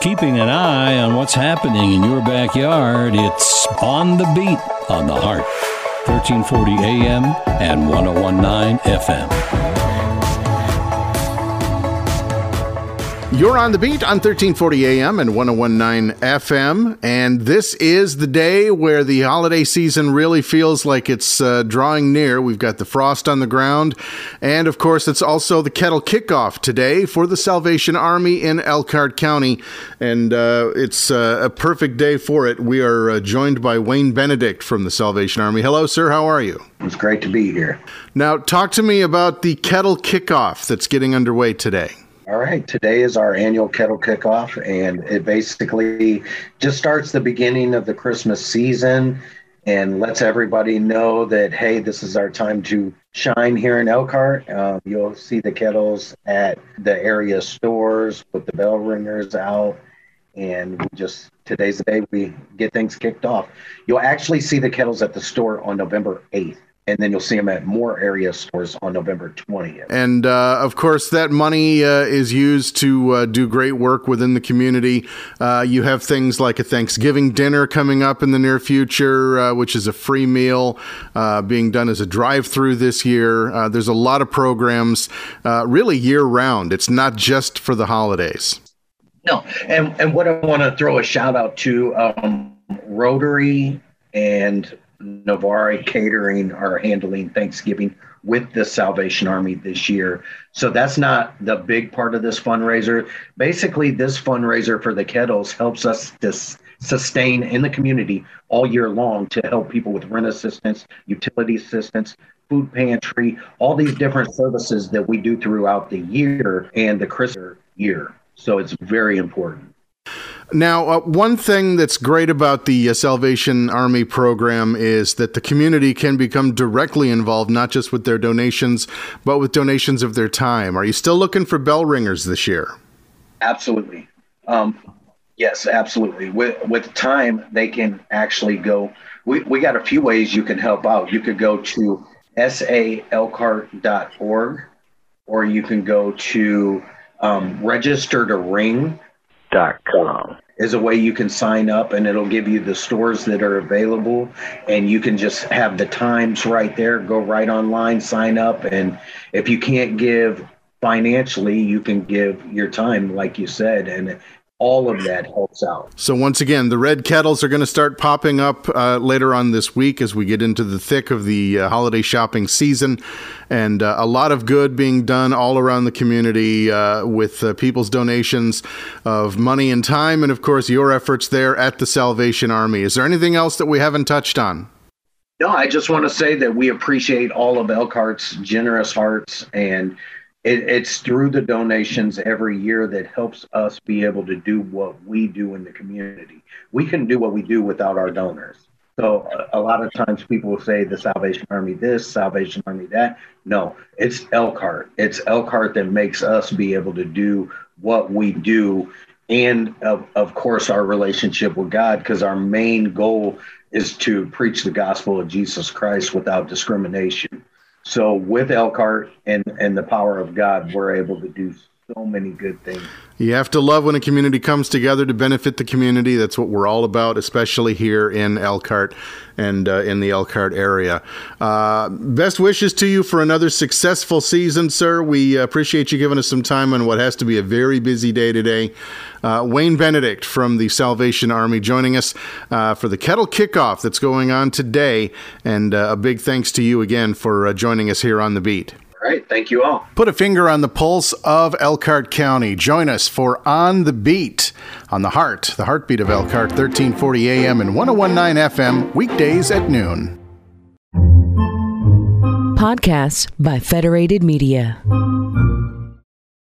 Keeping an eye on what's happening in your backyard, it's On the Beat on the Heart. 1340 AM and 1019 FM. You're on the beat on 1340 AM and 1019 FM. And this is the day where the holiday season really feels like it's uh, drawing near. We've got the frost on the ground. And of course, it's also the kettle kickoff today for the Salvation Army in Elkhart County. And uh, it's uh, a perfect day for it. We are uh, joined by Wayne Benedict from the Salvation Army. Hello, sir. How are you? It's great to be here. Now, talk to me about the kettle kickoff that's getting underway today. All right, today is our annual kettle kickoff, and it basically just starts the beginning of the Christmas season and lets everybody know that hey, this is our time to shine here in Elkhart. Um, you'll see the kettles at the area stores with the bell ringers out, and we just today's the day we get things kicked off. You'll actually see the kettles at the store on November eighth and then you'll see them at more area stores on November 20th. And uh, of course, that money uh, is used to uh, do great work within the community. Uh, you have things like a Thanksgiving dinner coming up in the near future, uh, which is a free meal uh, being done as a drive through this year. there's a lot of programs really year round, it's not just for the holidays. No, and, and what I want to throw a shout out to um, Rotary and Navarre Catering are handling Thanksgiving with the Salvation Army this year. So that's not the big part of this fundraiser. Basically, this fundraiser for the kettles helps us to sustain in the community all year long to help people with rent assistance, utility assistance, food pantry, all these different services that we do throughout the year and the Christmas year. So it's very important. Now, uh, one thing that's great about the uh, Salvation Army program is that the community can become directly involved, not just with their donations, but with donations of their time. Are you still looking for bell ringers this year? Absolutely. Um, yes, absolutely. With with time, they can actually go. We, we got a few ways you can help out. You could go to salcart.org, or you can go to um, register to ring com. Is a way you can sign up and it'll give you the stores that are available and you can just have the times right there. Go right online sign up and if you can't give financially you can give your time like you said and all of that helps out. So once again, the red kettles are going to start popping up uh, later on this week as we get into the thick of the uh, holiday shopping season, and uh, a lot of good being done all around the community uh, with uh, people's donations of money and time, and of course your efforts there at the Salvation Army. Is there anything else that we haven't touched on? No, I just want to say that we appreciate all of Elkhart's generous hearts and it, it's through the donations every year that helps us be able to do what we do in the community. We can do what we do without our donors. So a, a lot of times people will say the Salvation Army this, Salvation Army that. No, it's Elkhart. It's Elkhart that makes us be able to do what we do, and of, of course our relationship with God, because our main goal is to preach the gospel of Jesus Christ without discrimination. So with Elkhart and and the power of God, we're able to do so many good things. You have to love when a community comes together to benefit the community. That's what we're all about, especially here in Elkhart and uh, in the Elkhart area. Uh, best wishes to you for another successful season, sir. We appreciate you giving us some time on what has to be a very busy day today. Uh, Wayne Benedict from the Salvation Army joining us uh, for the kettle kickoff that's going on today. And uh, a big thanks to you again for uh, joining us here on the beat. All right. Thank you all. Put a finger on the pulse of Elkhart County. Join us for On the Beat on the Heart, the heartbeat of Elkhart, 1340 AM and 1019 FM, weekdays at noon. Podcasts by Federated Media.